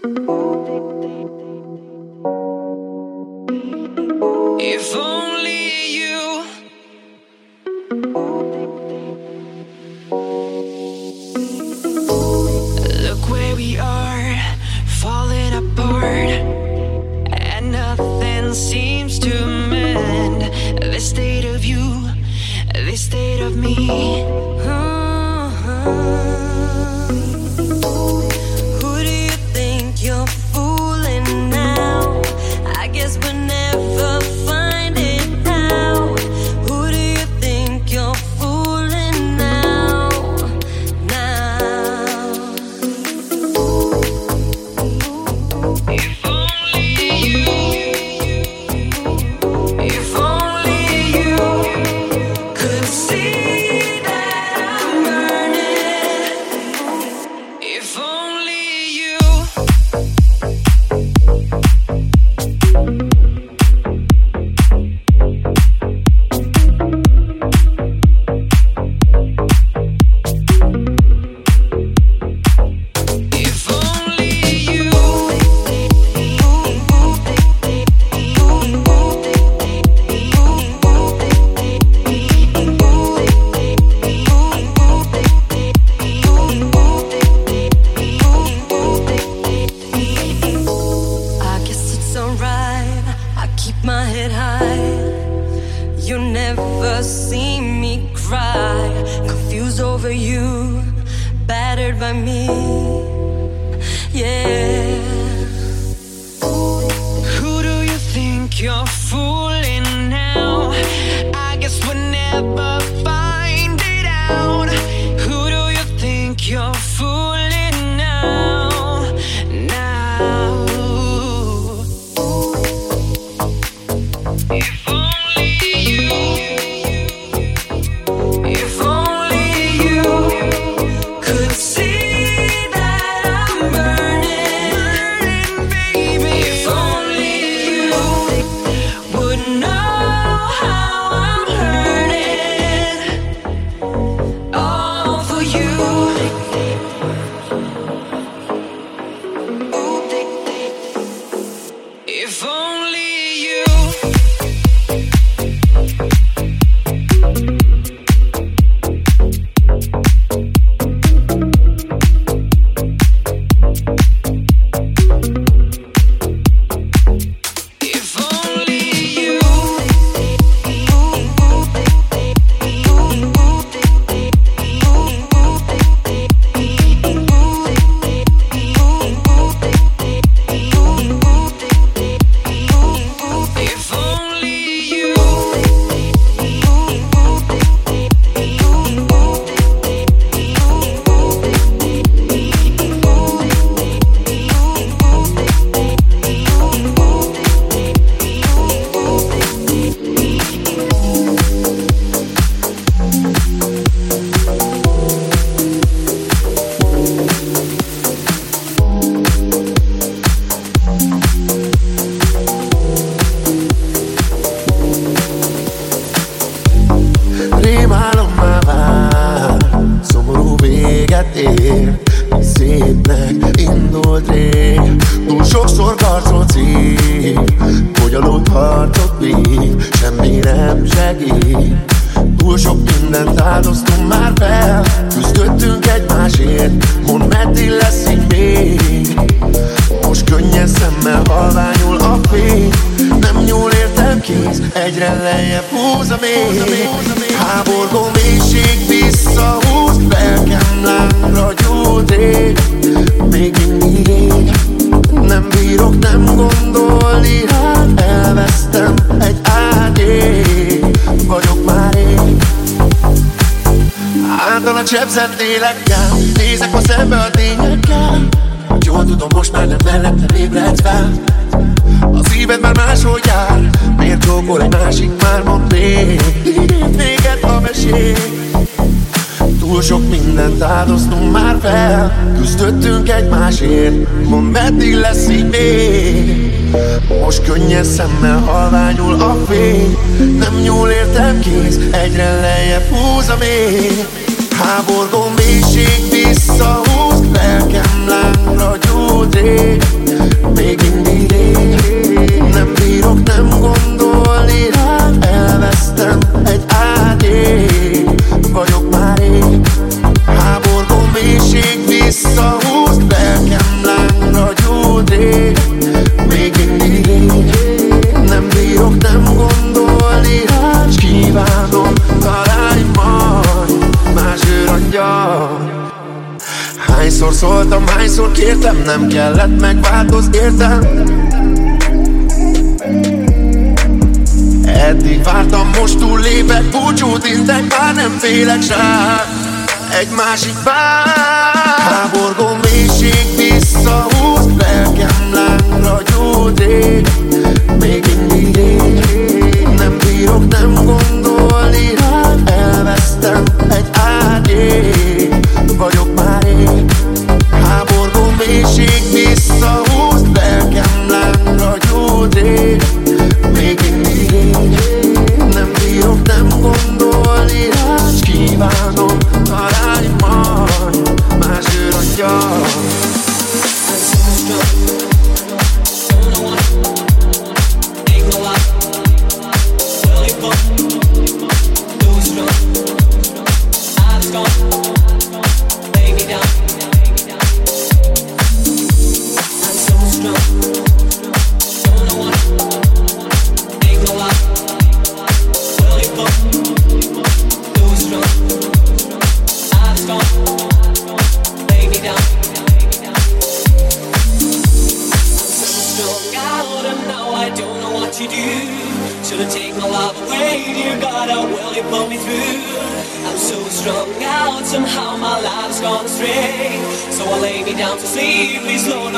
If only you look where we are, falling apart, and nothing seems to mend this state of you, this state of me.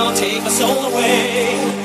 gonna take my soul away.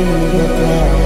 your ground.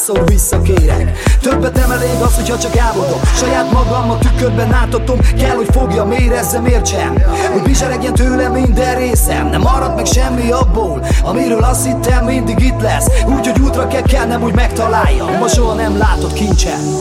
háromszázszor visszakérek. Többet nem elég az, hogyha csak álmodom Saját magam a tükörben átatom Kell, hogy fogja érezzem, értsem Hogy viseregjen tőlem minden részem. Nem marad meg semmi abból Amiről azt hittem mindig itt lesz. Úgy, hogy útra kell nem úgy megtaláljam. Ma soha nem látott kincsem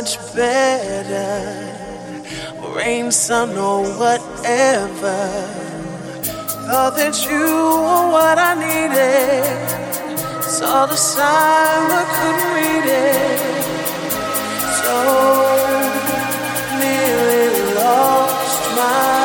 much better. Rain, sun, or whatever. Thought that you were what I needed. Saw the sign but couldn't read it. So nearly lost my.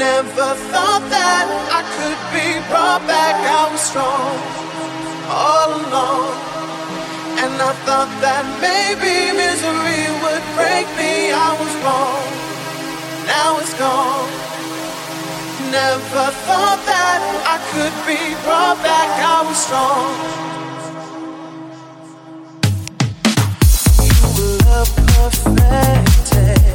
never thought that I could be brought back. I was strong all along. And I thought that maybe misery would break me. I was wrong. Now it's gone. Never thought that I could be brought back. I was strong. You were love perfected.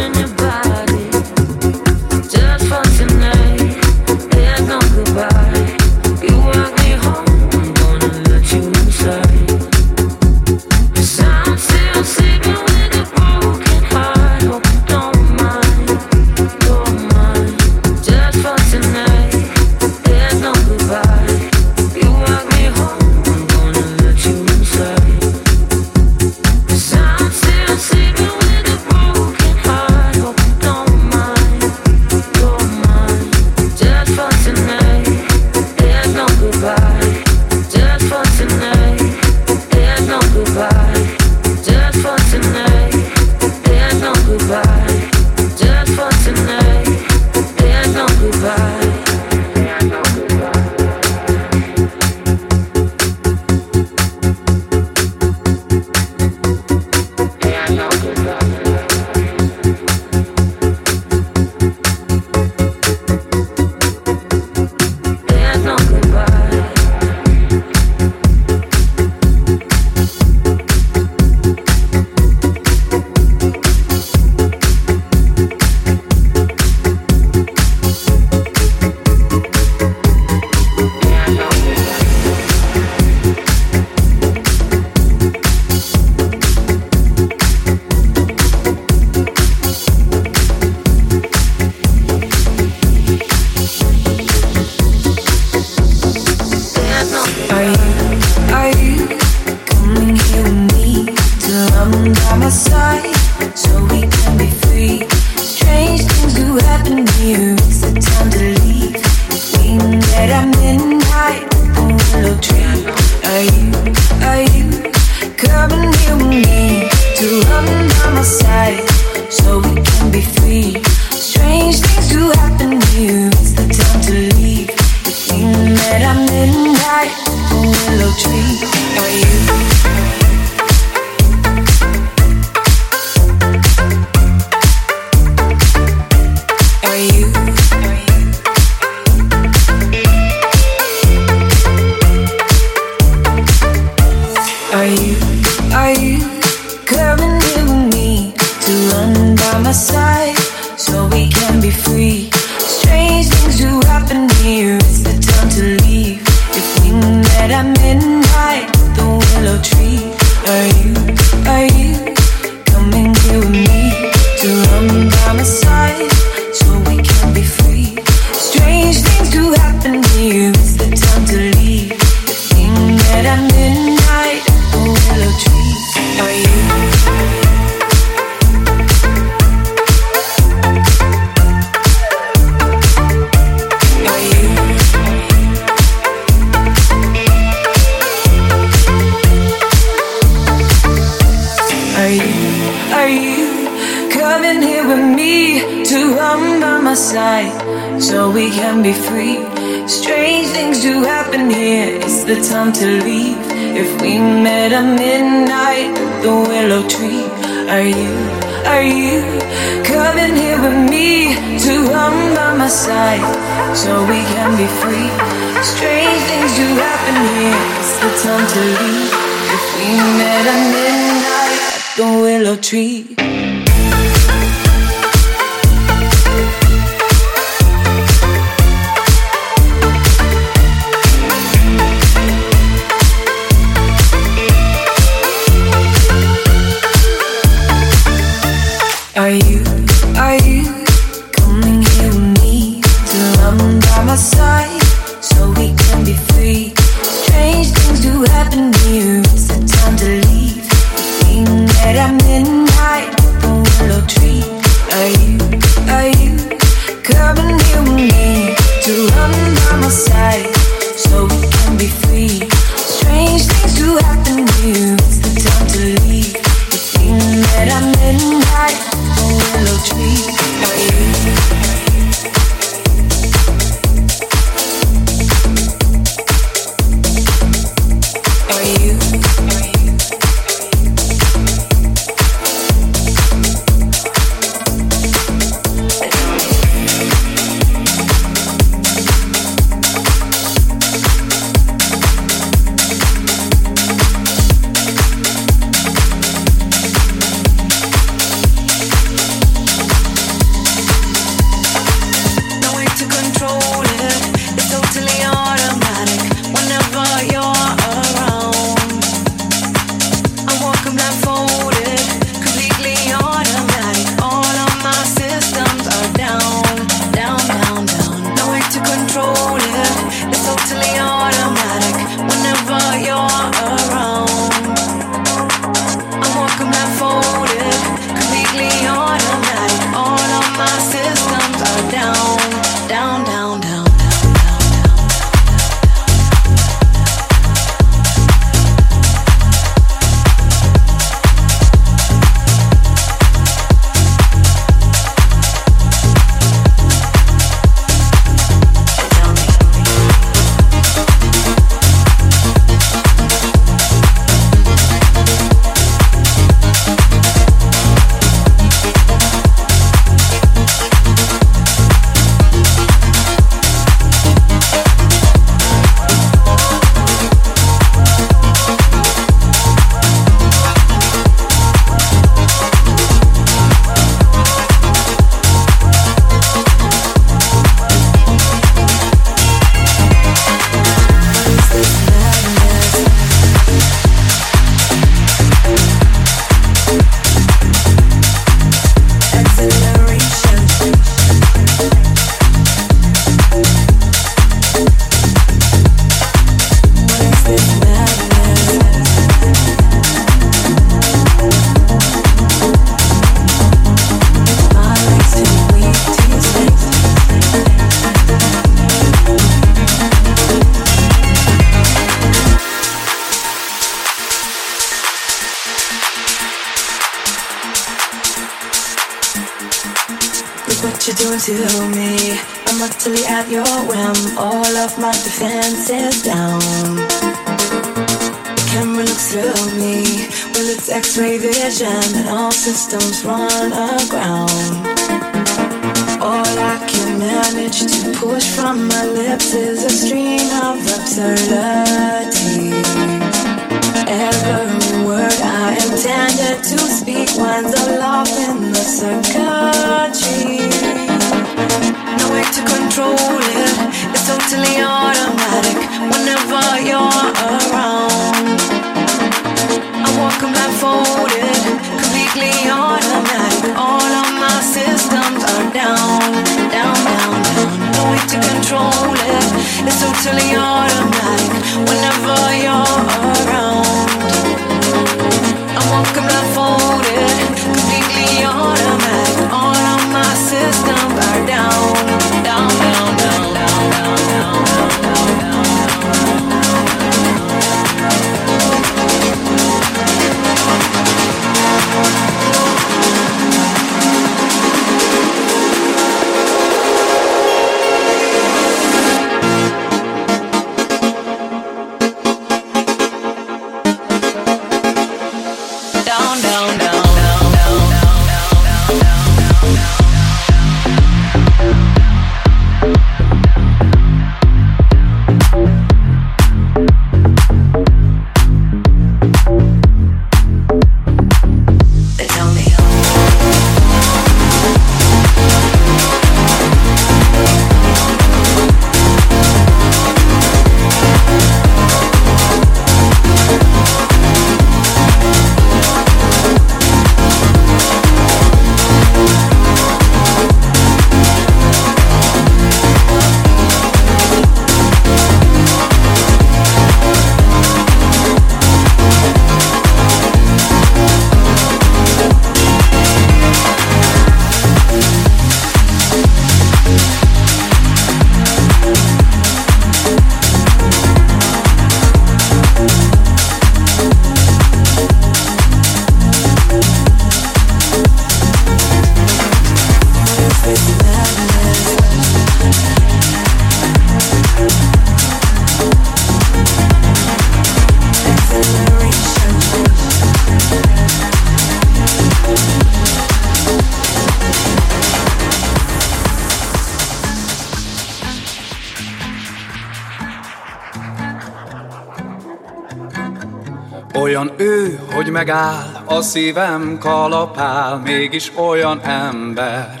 Megáll, a szívem kalapál, mégis olyan ember.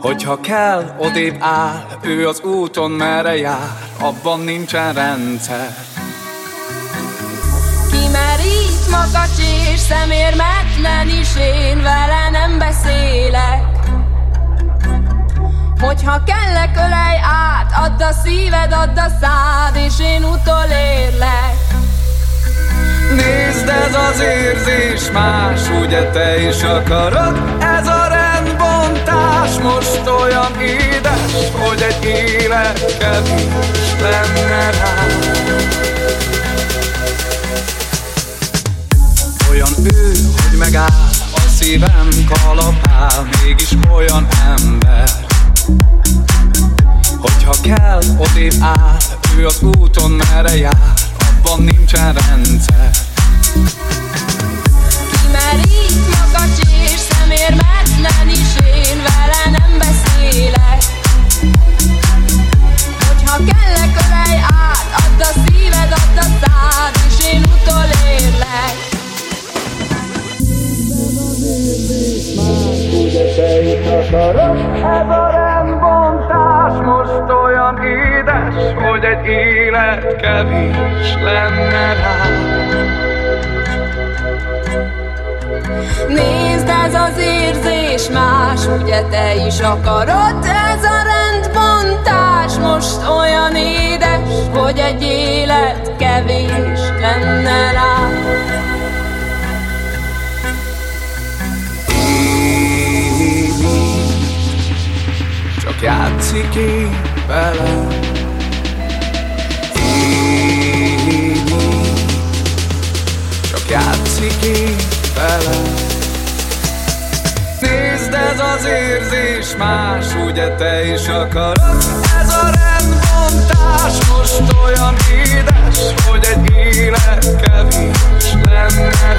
Hogyha kell, odébb áll, ő az úton merre jár, abban nincsen rendszer. Kimerít makacs és szemérmetlen is én vele nem beszélek Hogyha kellek ölej át, add a szíved, add a szád És én utolérlek Nézd, ez az érzés más, ugye te is akarod? Ez a rendbontás most olyan édes, hogy egy élet kevés lenne rá. Olyan ő, hogy megáll, a szívem kalapál, mégis olyan ember. Hogyha kell, odébb áll, ő az úton merre jár, abban nincsen rendszer. Kimerít makacs és szemérmetlen is én vele nem beszélek Hogyha kellek ölej át, add a szíved, add a szád És én utolérlek Ez a rendbontás hogy egy élet kevés lenne rá. Nézd, ez az érzés más, ugye te is akarod Ez a rendbontás most olyan édes, hogy egy élet kevés lenne rá csak játszik én velem. Játszik én velem. Nézd, ez az érzés más, ugye te is akarod? Ez a rendbontás most olyan édes, hogy egy élet kevés lenne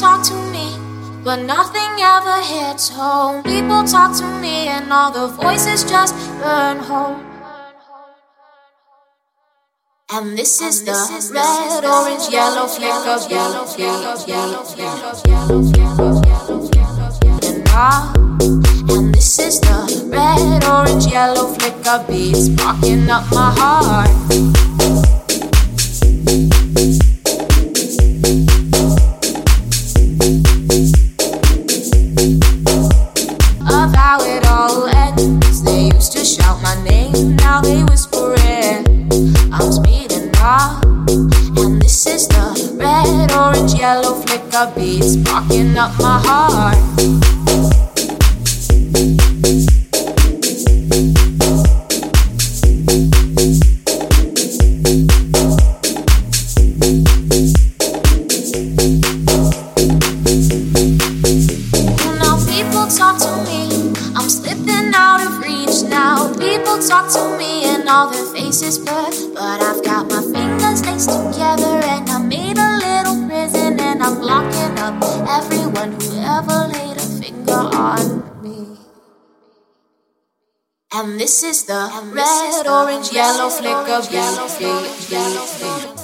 talk to me, but nothing ever hits home. People talk to me, and all the voices just burn home. And this is the red, orange, yellow flick of yellow, yellow, yellow, yellow, yellow, yellow, yellow, and ah, and this is the red, orange, yellow flick of beats sparking up my heart. yellow flicker, yellow flicker, yellow flicker.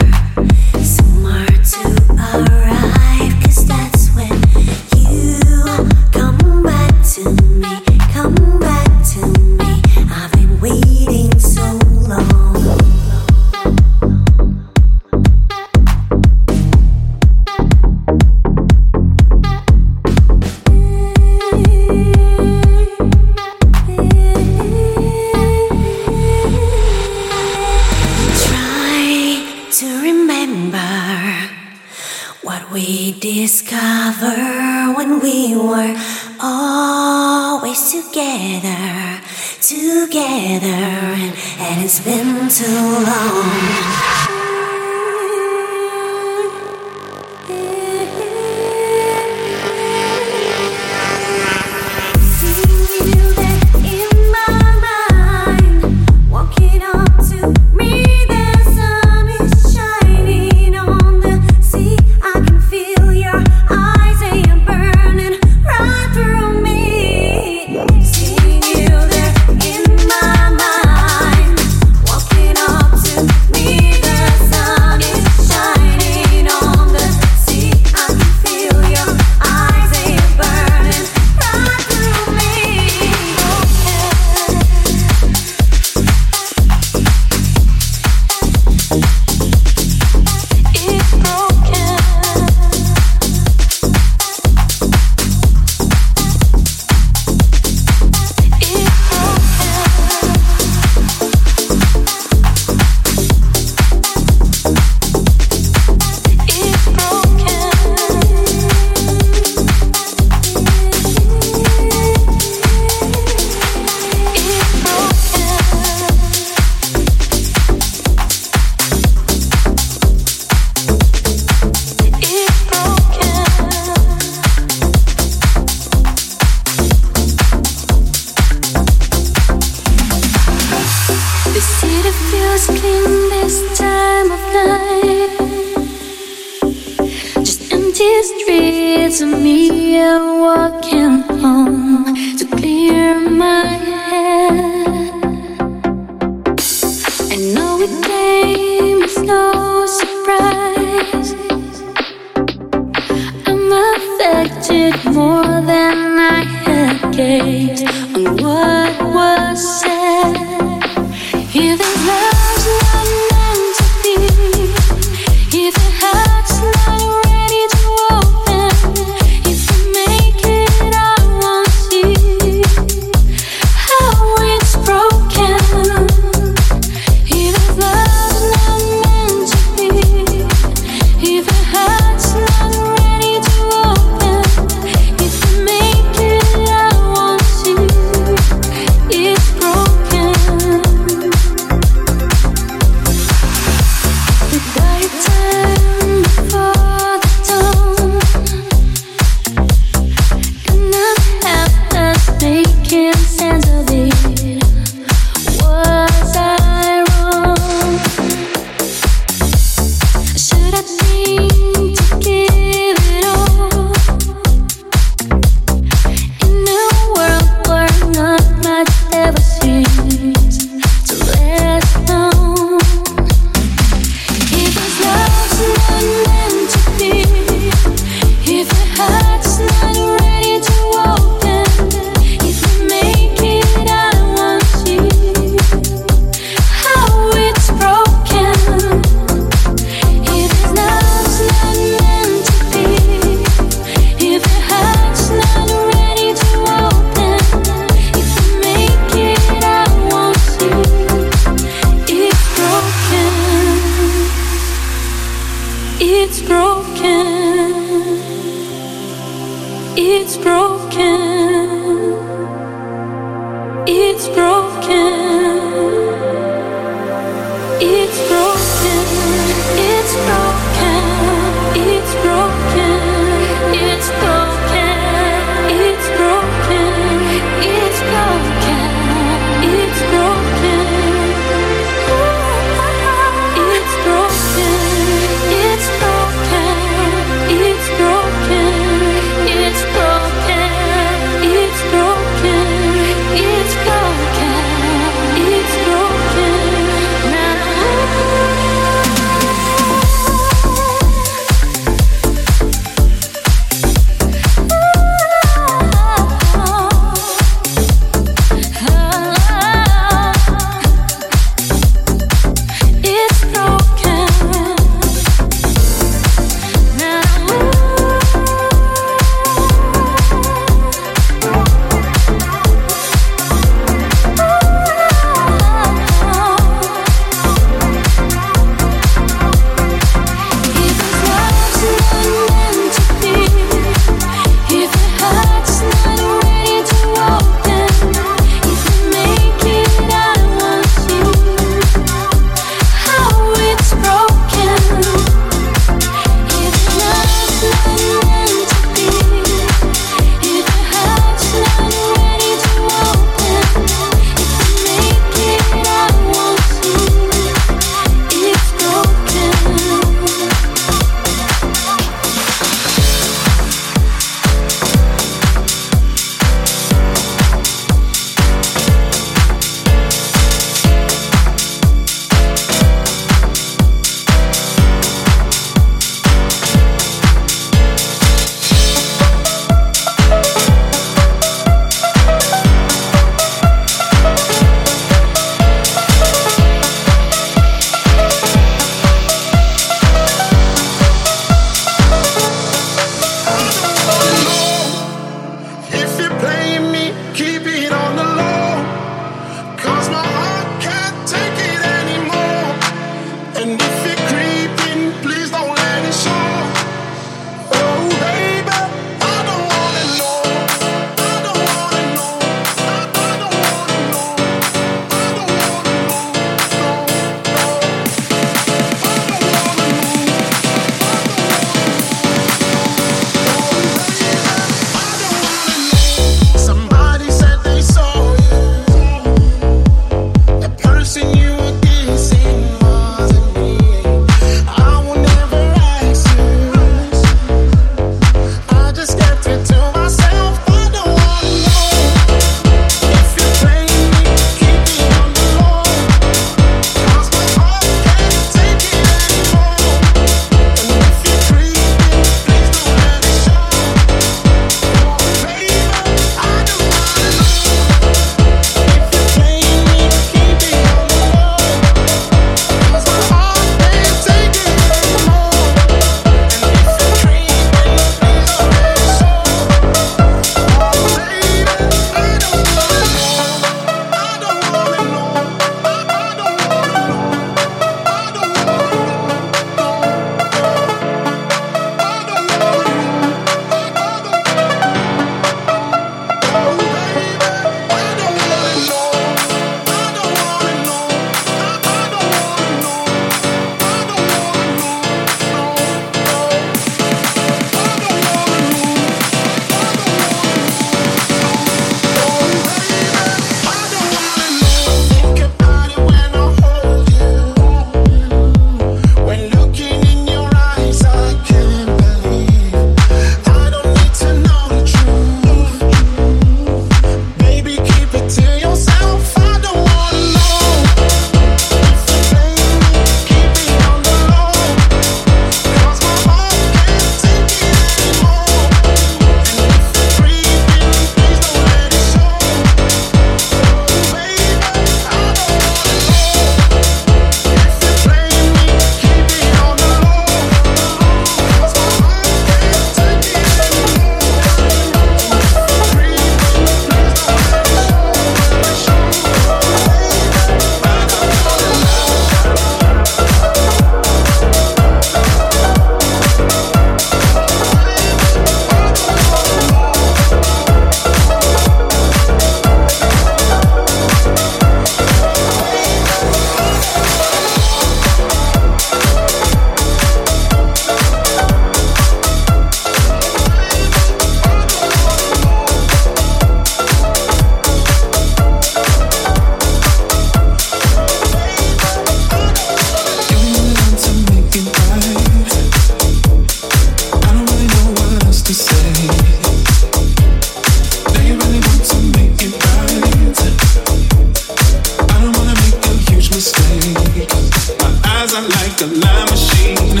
I like a lime machine.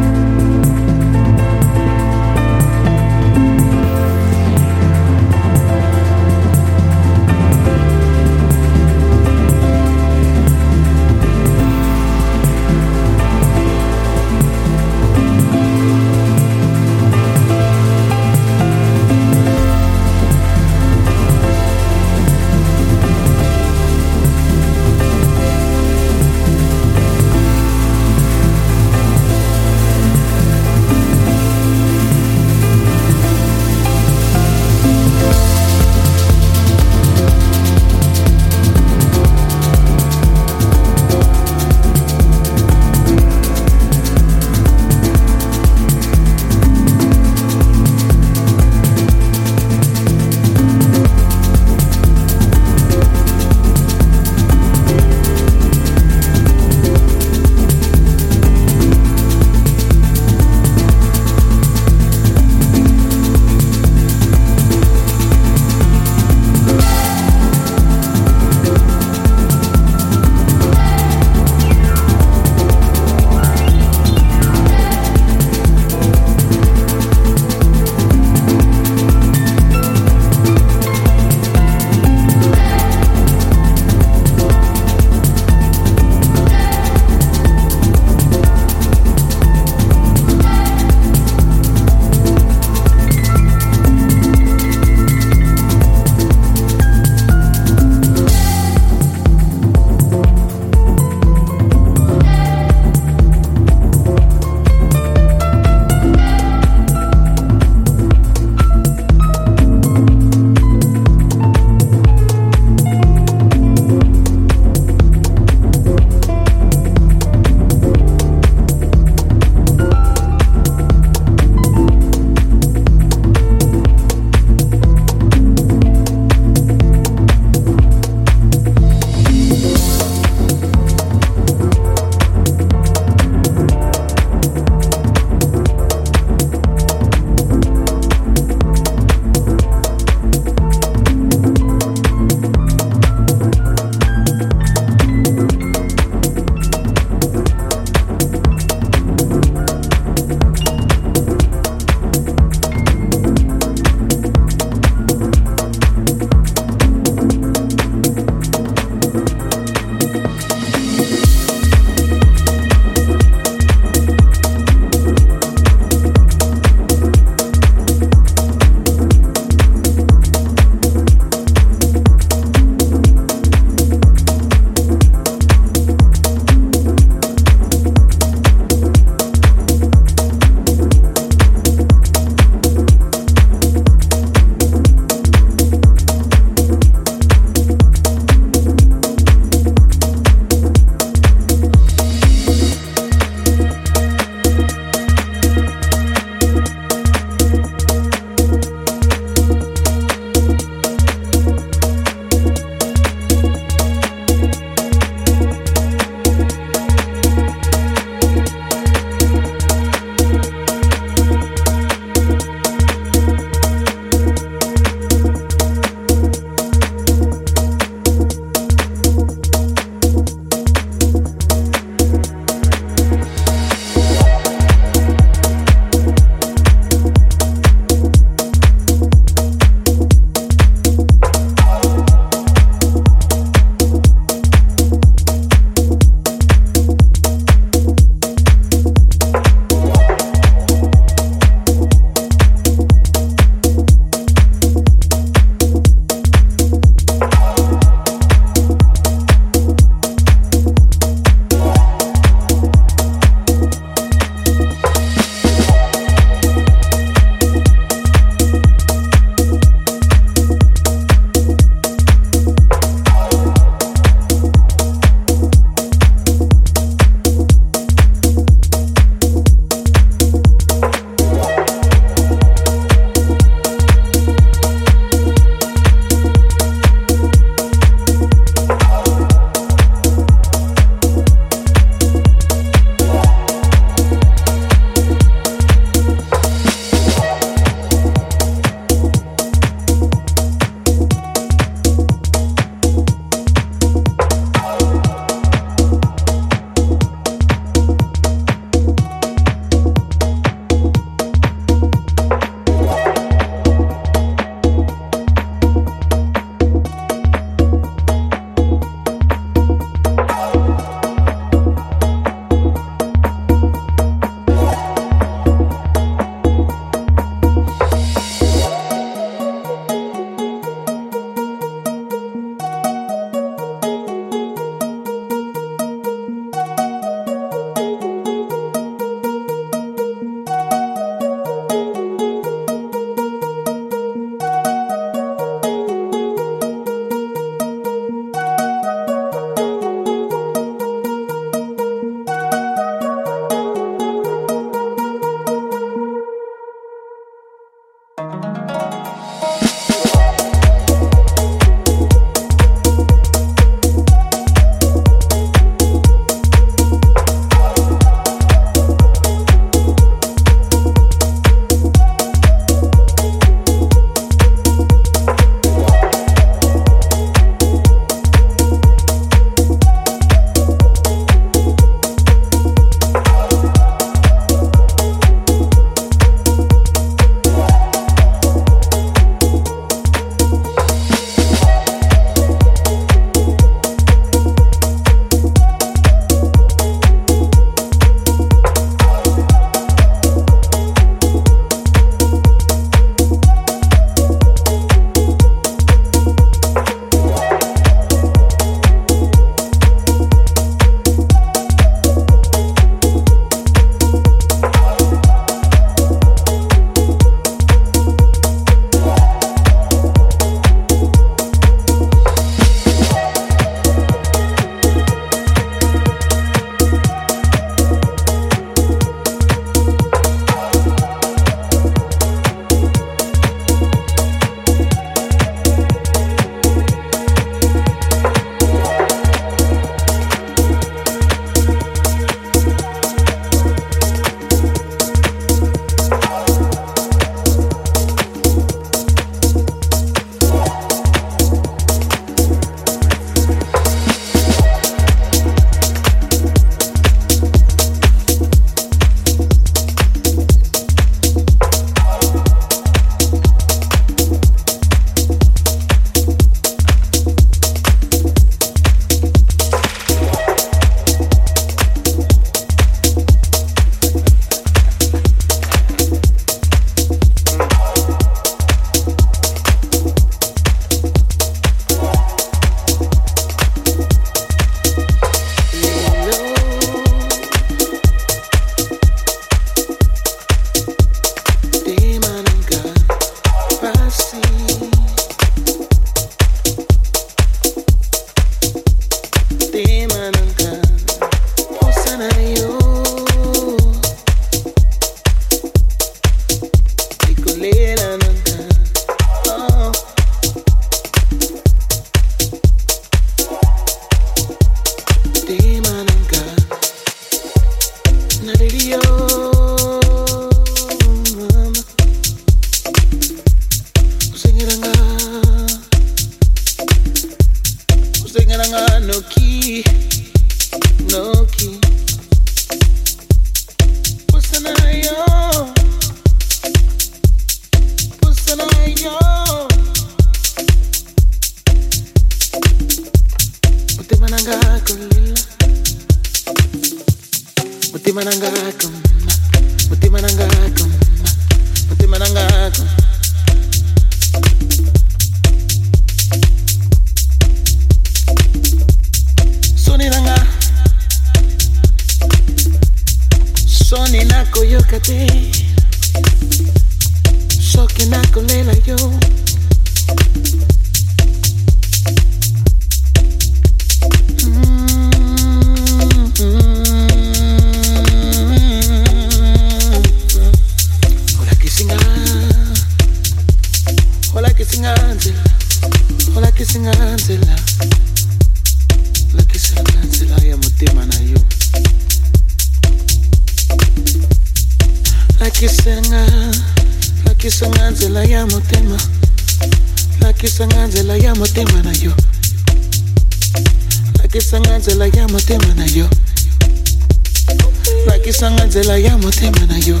opesanga nzela ya motema na yo.